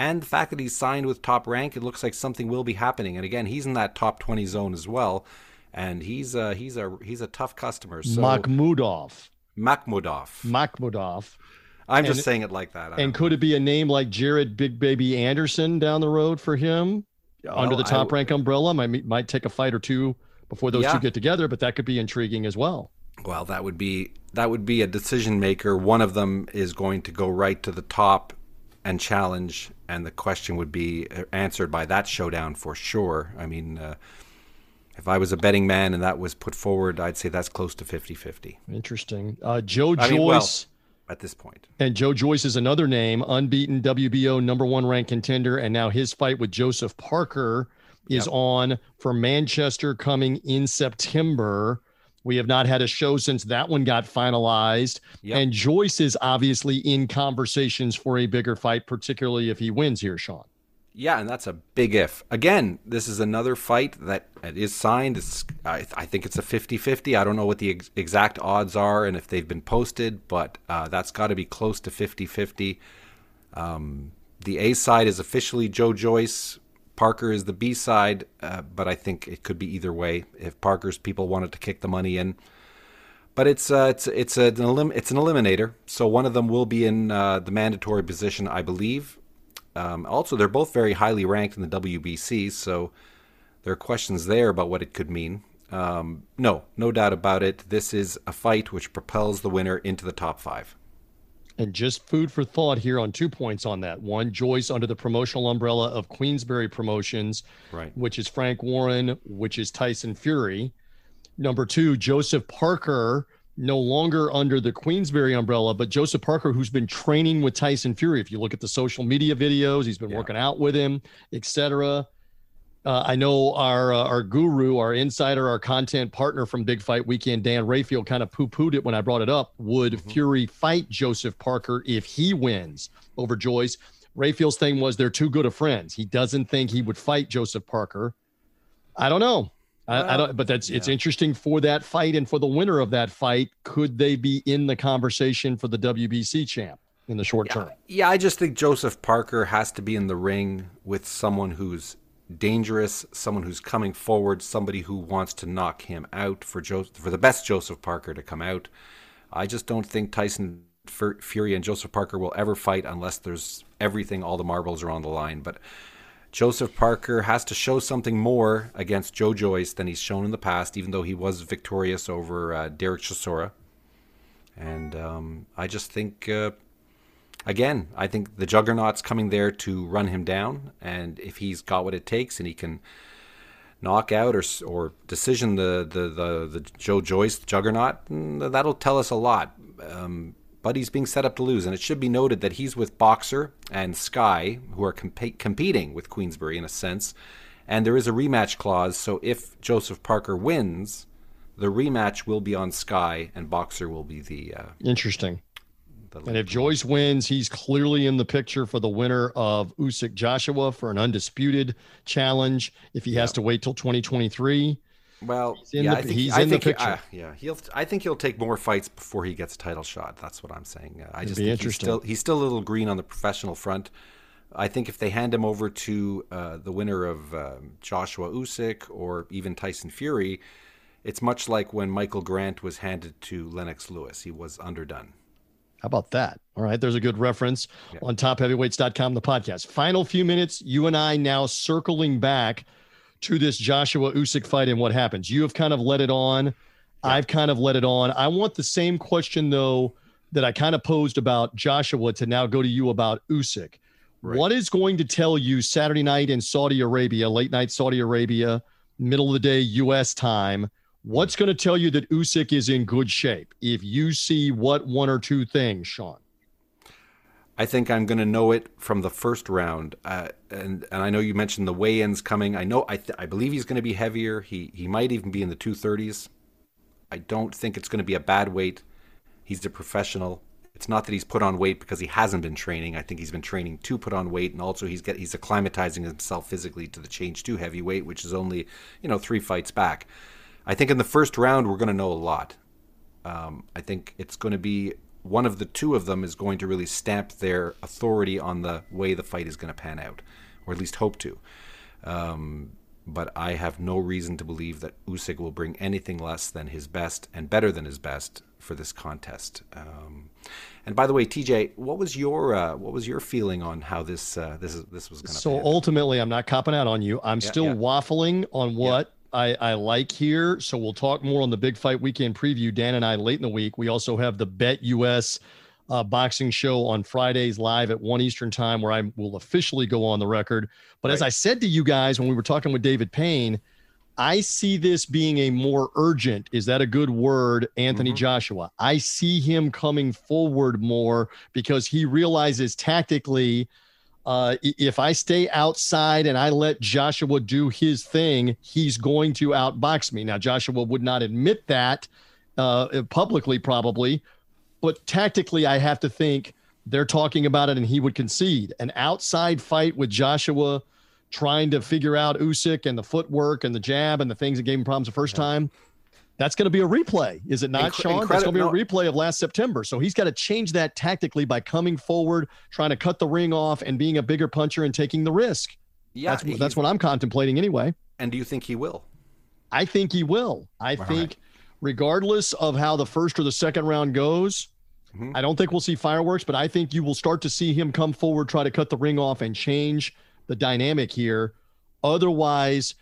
And the fact that he's signed with Top Rank, it looks like something will be happening. And again, he's in that top 20 zone as well. And he's uh, he's a he's a tough customer. So Makhmudov. Makhmudov. Makhmudov. I'm just and- saying it like that. I And don't could it be a name like Jared Big Baby Anderson down the road for him under the Well, I top rank umbrella? Might might take a fight or two before those two get together, but that could be intriguing as well. Well, that would be that would be a decision maker. One of them is going to go right to the top and challenge, and the question would be uh, answered by that showdown for sure. I mean, uh, if I was a betting man and that was put forward, I'd say that's close to 50-50 Interesting. Uh, Joe I mean, well- Joyce. at this point. And Joe Joyce is another name, unbeaten WBO number one ranked contender. And now his fight with Joseph Parker is Yep. on for Manchester coming in September. We have not had a show since that one got finalized. Yep. And Joyce is obviously in conversations for a bigger fight, particularly if he wins here, Sean. Yeah, and that's a big if. Again, this is another fight that is signed. It's I, I think it's a 50-50. I don't know what the ex- exact odds are and if they've been posted, but uh, that's got to be close to 50-50. Um, the A side is officially Joe Joyce. Parker is the B side, uh, but I think it could be either way. If Parker's people wanted to kick the money in, but it's uh, it's it's an elim- it's an eliminator. So one of them will be in uh, the mandatory position, I believe. Um, also, they're both very highly ranked in the WBC, so there are questions there about what it could mean. Um, no, no doubt about it. This is a fight which propels the winner into the top five. And just food for thought here on two points on that. One, Joyce under the promotional umbrella of Queensberry Promotions, Right. which is Frank Warren, which is Tyson Fury. Number two, Joseph Parker, no longer under the Queensberry umbrella, but Joseph Parker, who's been training with Tyson Fury. If you look at the social media videos, he's been Yeah. working out with him, etc. Uh, I know our uh, our guru, our insider, our content partner from Big Fight Weekend, Dan Rafael, kind of poo pooed it when I brought it up. Would Mhm. Fury fight Joseph Parker if he wins over Joyce? Rafael's thing was they're too good of friends. He doesn't think he would fight Joseph Parker. I don't know. I, I don't, but that's it's interesting for that fight and for the winner of that fight. Could they be in the conversation for the WBC champ in the short term? Yeah, I just think Joseph Parker has to be in the ring with someone who's dangerous, someone who's coming forward, somebody who wants to knock him out for jo- for the best Joseph Parker to come out. I just don't think Tyson Fury and Joseph Parker will ever fight unless there's everything, all the marbles are on the line. But Joseph Parker has to show something more against Joe Joyce than he's shown in the past, even though he was victorious over uh, Derek Chisora. And um, I just think, uh, again, I think the Juggernaut's coming there to run him down. And if he's got what it takes and he can knock out or or decision the the the, the Joe Joyce Juggernaut, mm, that'll tell us a lot. Um, but he's being set up to lose, and it should be noted that he's with Boxxer and Sky, who are comp- competing with Queensberry in a sense, and there is a rematch clause. So if Joseph Parker wins, the rematch will be on Sky, and Boxxer will be the. Uh, Interesting. And if Joyce wins, he's clearly in the picture for the winner of Usyk Joshua for an undisputed challenge. If he has to wait till 2023, Well, yeah, the- I think he's I in the think picture. uh, yeah, he'll. I think he'll take more fights before he gets a title shot. That's what I'm saying. Uh, I It'd just be think he's still he's still a little green on the professional front. I think if they hand him over to uh, the winner of um, Joshua Usyk or even Tyson Fury, it's much like when Michael Grant was handed to Lennox Lewis. He was underdone. How about that? All right, there's a good reference Yeah. on topheavyweights.com, the podcast. Final few minutes, you and I now circling back to this Joshua Usyk fight and what happens. You have kind of let it on. I've kind of let it on. I want the same question though that I kind of posed about Joshua to now go to you about Usyk. Right. What is going to tell you Saturday night in Saudi Arabia, late night Saudi Arabia, middle of the day U.S. time? What's going to tell you that Usyk is in good shape? If you see what one or two things, Sean? I think I'm going to know it from the first round. Uh, and and I know you mentioned the weigh-ins coming. I know I th- I believe he's going to be heavier. He he might even be in the 230s. I don't think it's going to be a bad weight. He's a professional. It's not that he's put on weight because he hasn't been training. I think he's been training to put on weight, and also he's get he's acclimatizing himself physically to the change to heavyweight, which is only you know three fights back. I think in the first round we're going to know a lot. Um, I think it's going to be one of the two of them is going to really stamp their authority on the way the fight is going to pan out, or at least hope to. Um, but I have no reason to believe that Usyk will bring anything less than his best and better than his best for this contest. Um, and by the way, TJ, what was your uh, what was your feeling on how this uh, this is, this was going to? So ultimately, I'm not copping out on you. I'm yeah, still yeah. waffling on what I, I like here. So we'll talk more on the big fight weekend preview. Dan and I late in the week. We also have the BetUS uh, boxing show on Fridays live at one Eastern time, where I will officially go on the record. But right. as I said to you guys when we were talking with David Payne, I see this being a more urgent, is that a good word, Anthony mm-hmm. Joshua? I see him coming forward more because he realizes tactically uh, if I stay outside and I let Joshua do his thing, he's going to outbox me. Now, Joshua would not admit that uh, publicly, probably, but tactically, I have to think they're talking about it and he would concede. An outside fight with Joshua trying to figure out Usyk and the footwork and the jab and the things that gave him problems the first time that's going to be a replay, is it not, Incre- Sean? That's going to be no. a replay of last September. So he's got to change that tactically by coming forward, trying to cut the ring off, and being a bigger puncher and taking the risk. Yeah, that's, that's what I'm contemplating anyway. And do you think he will? I think he will. I think, regardless of how the first or the second round goes, mm-hmm. I don't think we'll see fireworks, but I think you will start to see him come forward, try to cut the ring off, and change the dynamic here. Otherwise,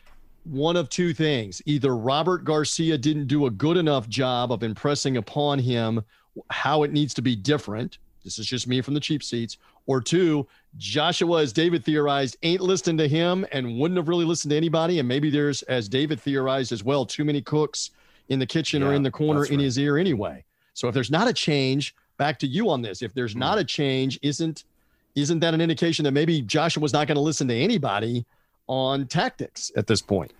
one of two things. Either Robert Garcia didn't do a good enough job of impressing upon him how it needs to be different. This is just me from the cheap seats. Or two, Joshua, as David theorized, ain't listening to him and wouldn't have really listened to anybody. And maybe there's, as David theorized as well, too many cooks in the kitchen yeah, or in the corner in right. his ear anyway. So if there's not a change, back to you on this. If there's mm. not a change, isn't isn't that an indication that maybe Joshua was not going to listen to anybody on tactics at this point.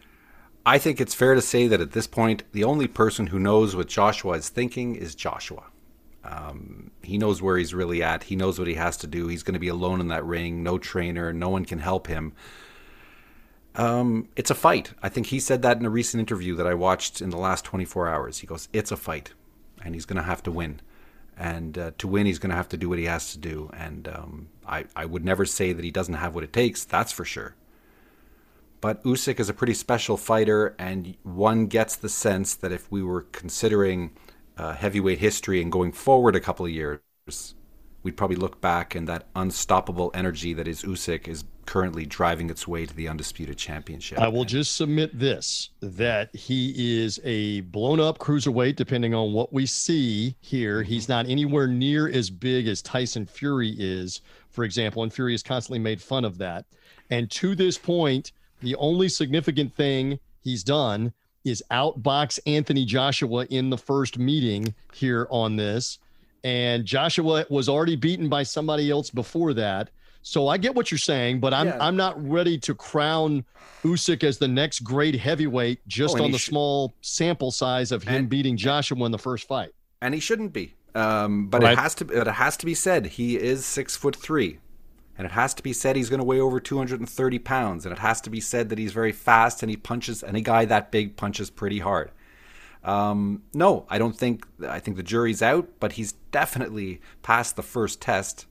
I think it's fair to say that at this point, the only person who knows what Joshua is thinking is Joshua. Um, he knows where he's really at. He knows what he has to do. He's going to be alone in that ring, no trainer, no one can help him. Um, it's a fight. I think he said that in a recent interview that I watched in the last 24 hours. He goes, It's a fight, and he's going to have to win. And uh, to win, he's going to have to do what he has to do. And um, I, I would never say that he doesn't have what it takes, that's for sure. But Usyk is a pretty special fighter, and one gets the sense that if we were considering uh, heavyweight history and going forward a couple of years, we'd probably look back and that unstoppable energy that is Usyk is currently driving its way to the undisputed championship. I will just submit this that he is a blown up cruiserweight, depending on what we see here. He's not anywhere near as big as Tyson Fury is, for example, and Fury has constantly made fun of that. And to this point, the only significant thing he's done is outbox Anthony Joshua in the first meeting here on this. And Joshua was already beaten by somebody else before that. So I get what you're saying, but I'm yeah. I'm not ready to crown Usyk as the next great heavyweight just oh, on the sh- small sample size of him and, beating Joshua in the first fight. And he shouldn't be. Um, but right. it has to it has to be said he is six foot three and it has to be said he's going to weigh over 230 pounds, and it has to be said that he's very fast and he punches. Any guy that big punches pretty hard. Um, no, I don't think. I think the jury's out, but he's definitely passed the first test.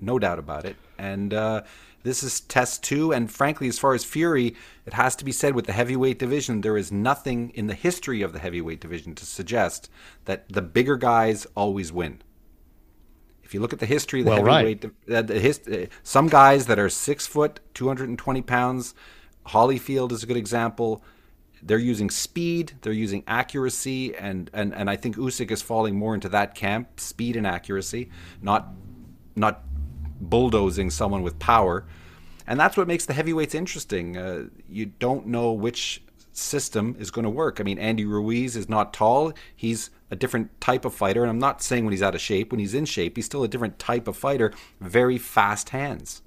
No doubt about it. And uh, this is test two. And frankly, as far as Fury, it has to be said with the heavyweight division, there is nothing in the history of the heavyweight division to suggest that the bigger guys always win. If you look at the history of the well, heavyweight, right. uh, the his, uh, some guys that are six foot, 220 pounds, Holyfield is a good example. They're using speed, they're using accuracy, and, and, and I think Usyk is falling more into that camp, speed and accuracy, not not bulldozing someone with power. And that's what makes the heavyweights interesting. Uh, you don't know which system is going to work. I mean, Andy Ruiz is not tall. He's a different type of fighter. And I'm not saying when he's out of shape, when he's in shape, he's still a different type of fighter. Very fast hands.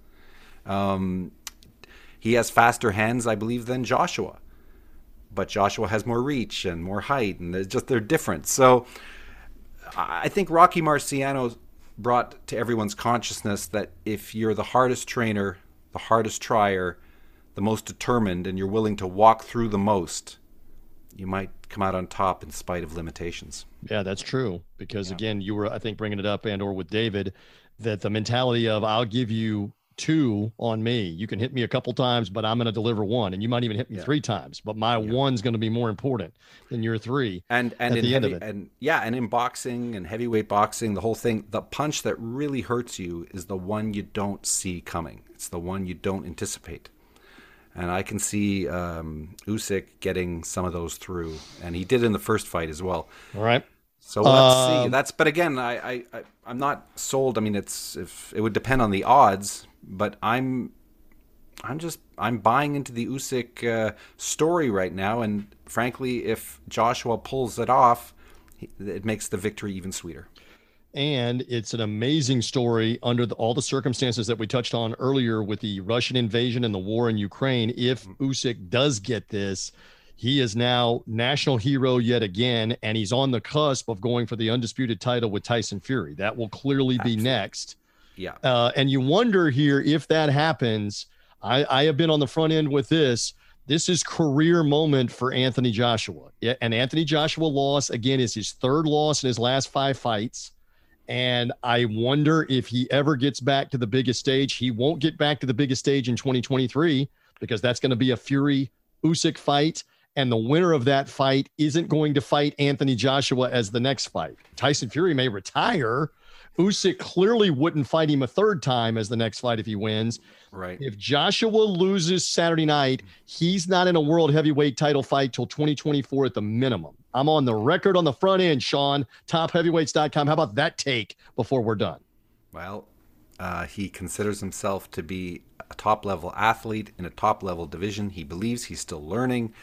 Um, he has faster hands, I believe, than Joshua. But Joshua has more reach and more height, and just they're different. So I think Rocky Marciano brought to everyone's consciousness that if you're the hardest trainer, the hardest trier, the most determined, and you're willing to walk through the most, you might come out on top in spite of limitations. Yeah, that's true. Because yeah. again, you were, I think, bringing it up and or with David, that the mentality of I'll give you two on me. You can hit me a couple times, but I'm going to deliver one, and you might even hit me yeah. three times. But my yeah. one's going to be more important than your three. And and at in heavy, and yeah, and in boxing and heavyweight boxing, the whole thing, the punch that really hurts you is the one you don't see coming. It's the one you don't anticipate. And I can see um, Usyk getting some of those through, and he did in the first fight as well. All right. So let's see. Um, That's but again, I, I, I I'm not sold. I mean, it's if it would depend on the odds, but I'm I'm just I'm buying into the Usyk uh, story right now, and frankly, if Joshua pulls it off, it makes the victory even sweeter. And it's an amazing story under the, all the circumstances that we touched on earlier with the Russian invasion and the war in Ukraine. If mm-hmm. Usyk does get this, he is now national hero yet again, and he's on the cusp of going for the undisputed title with Tyson Fury. That will clearly be next. Yeah. Uh, and you wonder here if that happens. I, I have been on the front end with this. This is career moment for Anthony Joshua. Yeah, and Anthony Joshua loss again is his third loss in his last five fights. And I wonder if he ever gets back to the biggest stage. He won't get back to the biggest stage in 2023 because that's going to be a Fury Usyk fight and the winner of that fight isn't going to fight Anthony Joshua as the next fight. Tyson Fury may retire. Usyk clearly wouldn't fight him a third time as the next fight if he wins. Right. If Joshua loses Saturday night, he's not in a world heavyweight title fight till 2024 at the minimum. I'm on the record on the front end, Sean. TopHeavyweights.com. How about that take before we're done? Well, uh, he considers himself to be a top level athlete in a top level division. He believes he's still learning.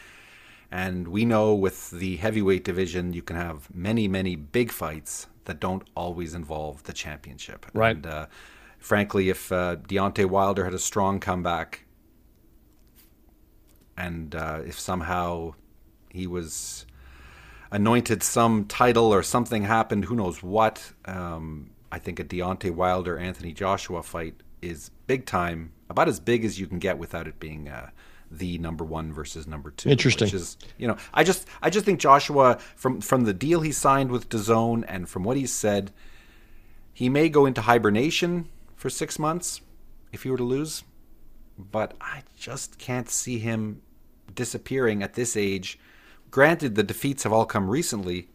And we know with the heavyweight division, you can have many, many big fights that don't always involve the championship. Right. And uh, frankly, if uh, Deontay Wilder had a strong comeback, and uh, if somehow he was anointed some title or something happened, who knows what, um, I think a Deontay Wilder Anthony Joshua fight is big time, about as big as you can get without it being uh, the number one versus number two. Interesting. Which is, you know, I just I just think Joshua from from the deal he signed with DAZN and from what he said, he may go into hibernation for six months if he were to lose, but I just can't see him disappearing at this age. Granted, the defeats have all come recently.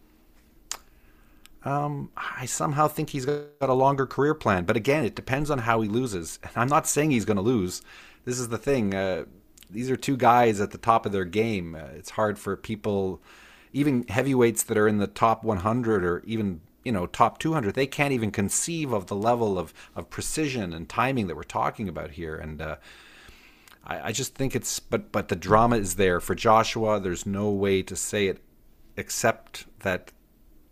Um, I somehow think he's got a longer career plan, but again, it depends on how he loses. And I'm not saying he's going to lose. This is the thing. Uh, these are two guys at the top of their game. Uh, it's hard for people, even heavyweights that are in the top 100 or even you know top 200. They can't even conceive of the level of of precision and timing that we're talking about here. And uh, I, I just think it's but but the drama is there for Joshua. There's no way to say it except that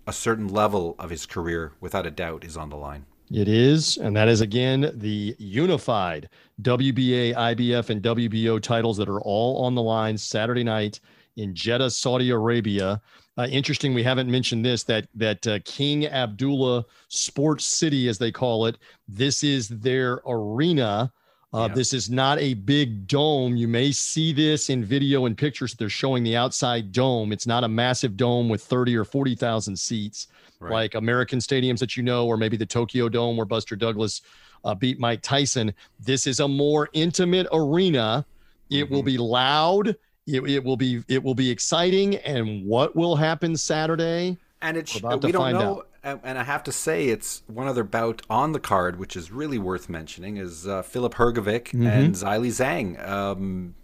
a certain level of his career, without a doubt, is on the line. It is, and that is again the unified WBA, IBF, and WBO titles that are all on the line Saturday night in Jeddah, Saudi Arabia. Uh, interesting, we haven't mentioned this that that uh, King Abdullah Sports City, as they call it, this is their arena. Uh, yeah. This is not a big dome. You may see this in video and pictures. They're showing the outside dome. It's not a massive dome with 30 or 40,000 seats right. like American stadiums that you know, or maybe the Tokyo Dome where Buster Douglas uh, beat Mike Tyson. This is a more intimate arena. It mm-hmm. will be loud. It, it, will be it will be exciting. And what will happen Saturday? And it's we don't know. Out. And I have to say, it's one other bout on the card, which is really worth mentioning, is uh, Filip Hrgovic mm-hmm. and Zhilei Zhang. Um,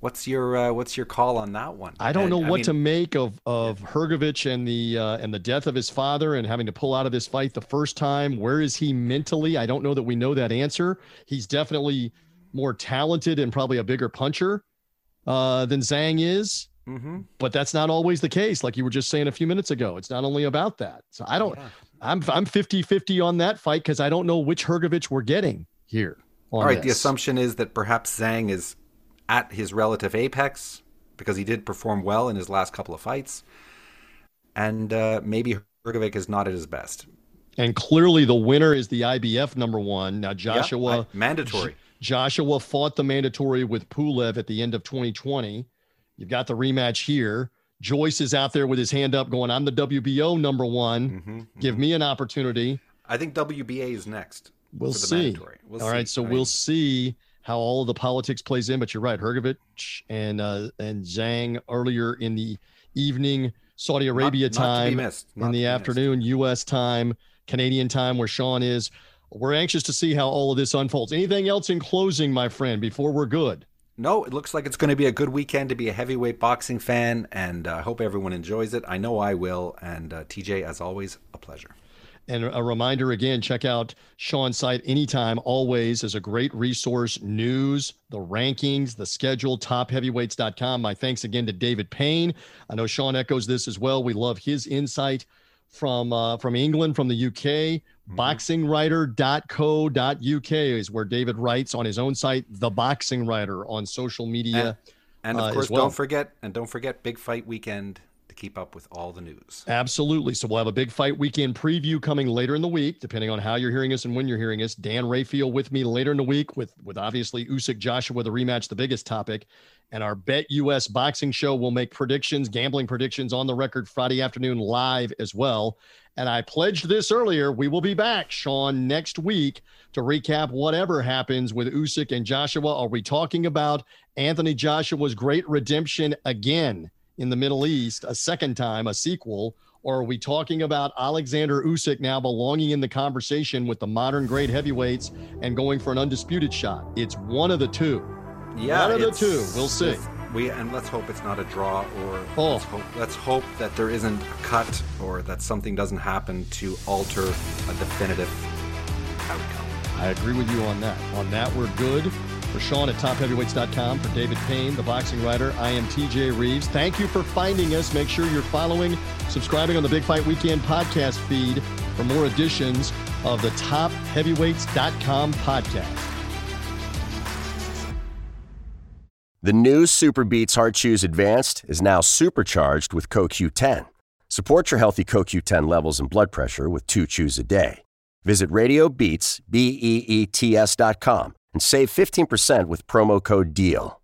What's your uh, what's your call on that one? I don't know I what mean, to make of of yeah. Hrgovic and the uh, and the death of his father and having to pull out of this fight the first time. Where is he mentally? I don't know that we know that answer. He's definitely more talented and probably a bigger puncher uh, than Zhang is. Mm-hmm. But that's not always the case. Like you were just saying a few minutes ago, it's not only about that. So I don't, yeah. I'm, I'm 50 50 on that fight because I don't know which Hrgovic we're getting here. All right. This. The assumption is that perhaps Zhang is at his relative apex because he did perform well in his last couple of fights. And uh, maybe Hrgovic is not at his best. And clearly the winner is the IBF number one. Now, Joshua. Yep, mandatory. Joshua fought the mandatory with Pulev at the end of 2020. You've got the rematch here. Joyce is out there with his hand up, going, "I'm the WBO number one. Mm-hmm, mm-hmm. Give me an opportunity." I think WBA is next. We'll see. We'll all see. right, so we'll see how all of the politics plays in. But you're right, Hrgovic and uh, and Zhang earlier in the evening, Saudi Arabia not, time, not in the afternoon, missed. U.S. time, Canadian time, where Sean is. We're anxious to see how all of this unfolds. Anything else in closing, my friend, before we're good? no, it looks like it's going to be a good weekend to be a heavyweight boxing fan, and I uh, hope everyone enjoys it. I know I will. And uh, TJ, as always, a pleasure. And a reminder again, check out Sean's site anytime, always as a great resource. News, the rankings, the schedule, topheavyweights.com. My thanks again to David Payne. I know Sean echoes this as well. We love his insight from uh, from England, from the UK. Mm-hmm. Boxingwriter.co.uk is where David writes on his own site, The Boxing Writer, on social media. And, and of uh, course, well. don't forget, and don't forget, Big Fight Weekend keep up with all the news. Absolutely. So we'll have a Big Fight Weekend preview coming later in the week, depending on how you're hearing us and when you're hearing us. Dan Rafael with me later in the week with with obviously Usyk Joshua the rematch, the biggest topic. And our BetUS boxing show will make predictions, gambling predictions on the record Friday afternoon live as well. And I pledged this earlier. We will be back, Sean, next week to recap whatever happens with Usyk and Joshua. Are we talking about Anthony Joshua's great redemption again in the Middle East, a second time, a sequel? Or are we talking about Alexander Usyk now belonging in the conversation with the modern great heavyweights and going for an undisputed shot? It's one of the two. Yeah, one of the two. We'll see. We and let's hope it's not a draw, or oh. let's, hope, let's hope that there isn't a cut, or that something doesn't happen to alter a definitive outcome. I agree with you on that. On that, we're good. For Sean at topheavyweights.com, for David Payne, the boxing writer, I am TJ Rives. Thank you for finding us. Make sure you're following, subscribing on the Big Fight Weekend podcast feed for more editions of the topheavyweights.com podcast. The new SuperBeets Heart Chews Advanced is now supercharged with CoQ10. Support your healthy CoQ10 levels and blood pressure with two chews a day. Visit RadioBeats, B-E-E-T-S dot com and save 15% with promo code DEAL.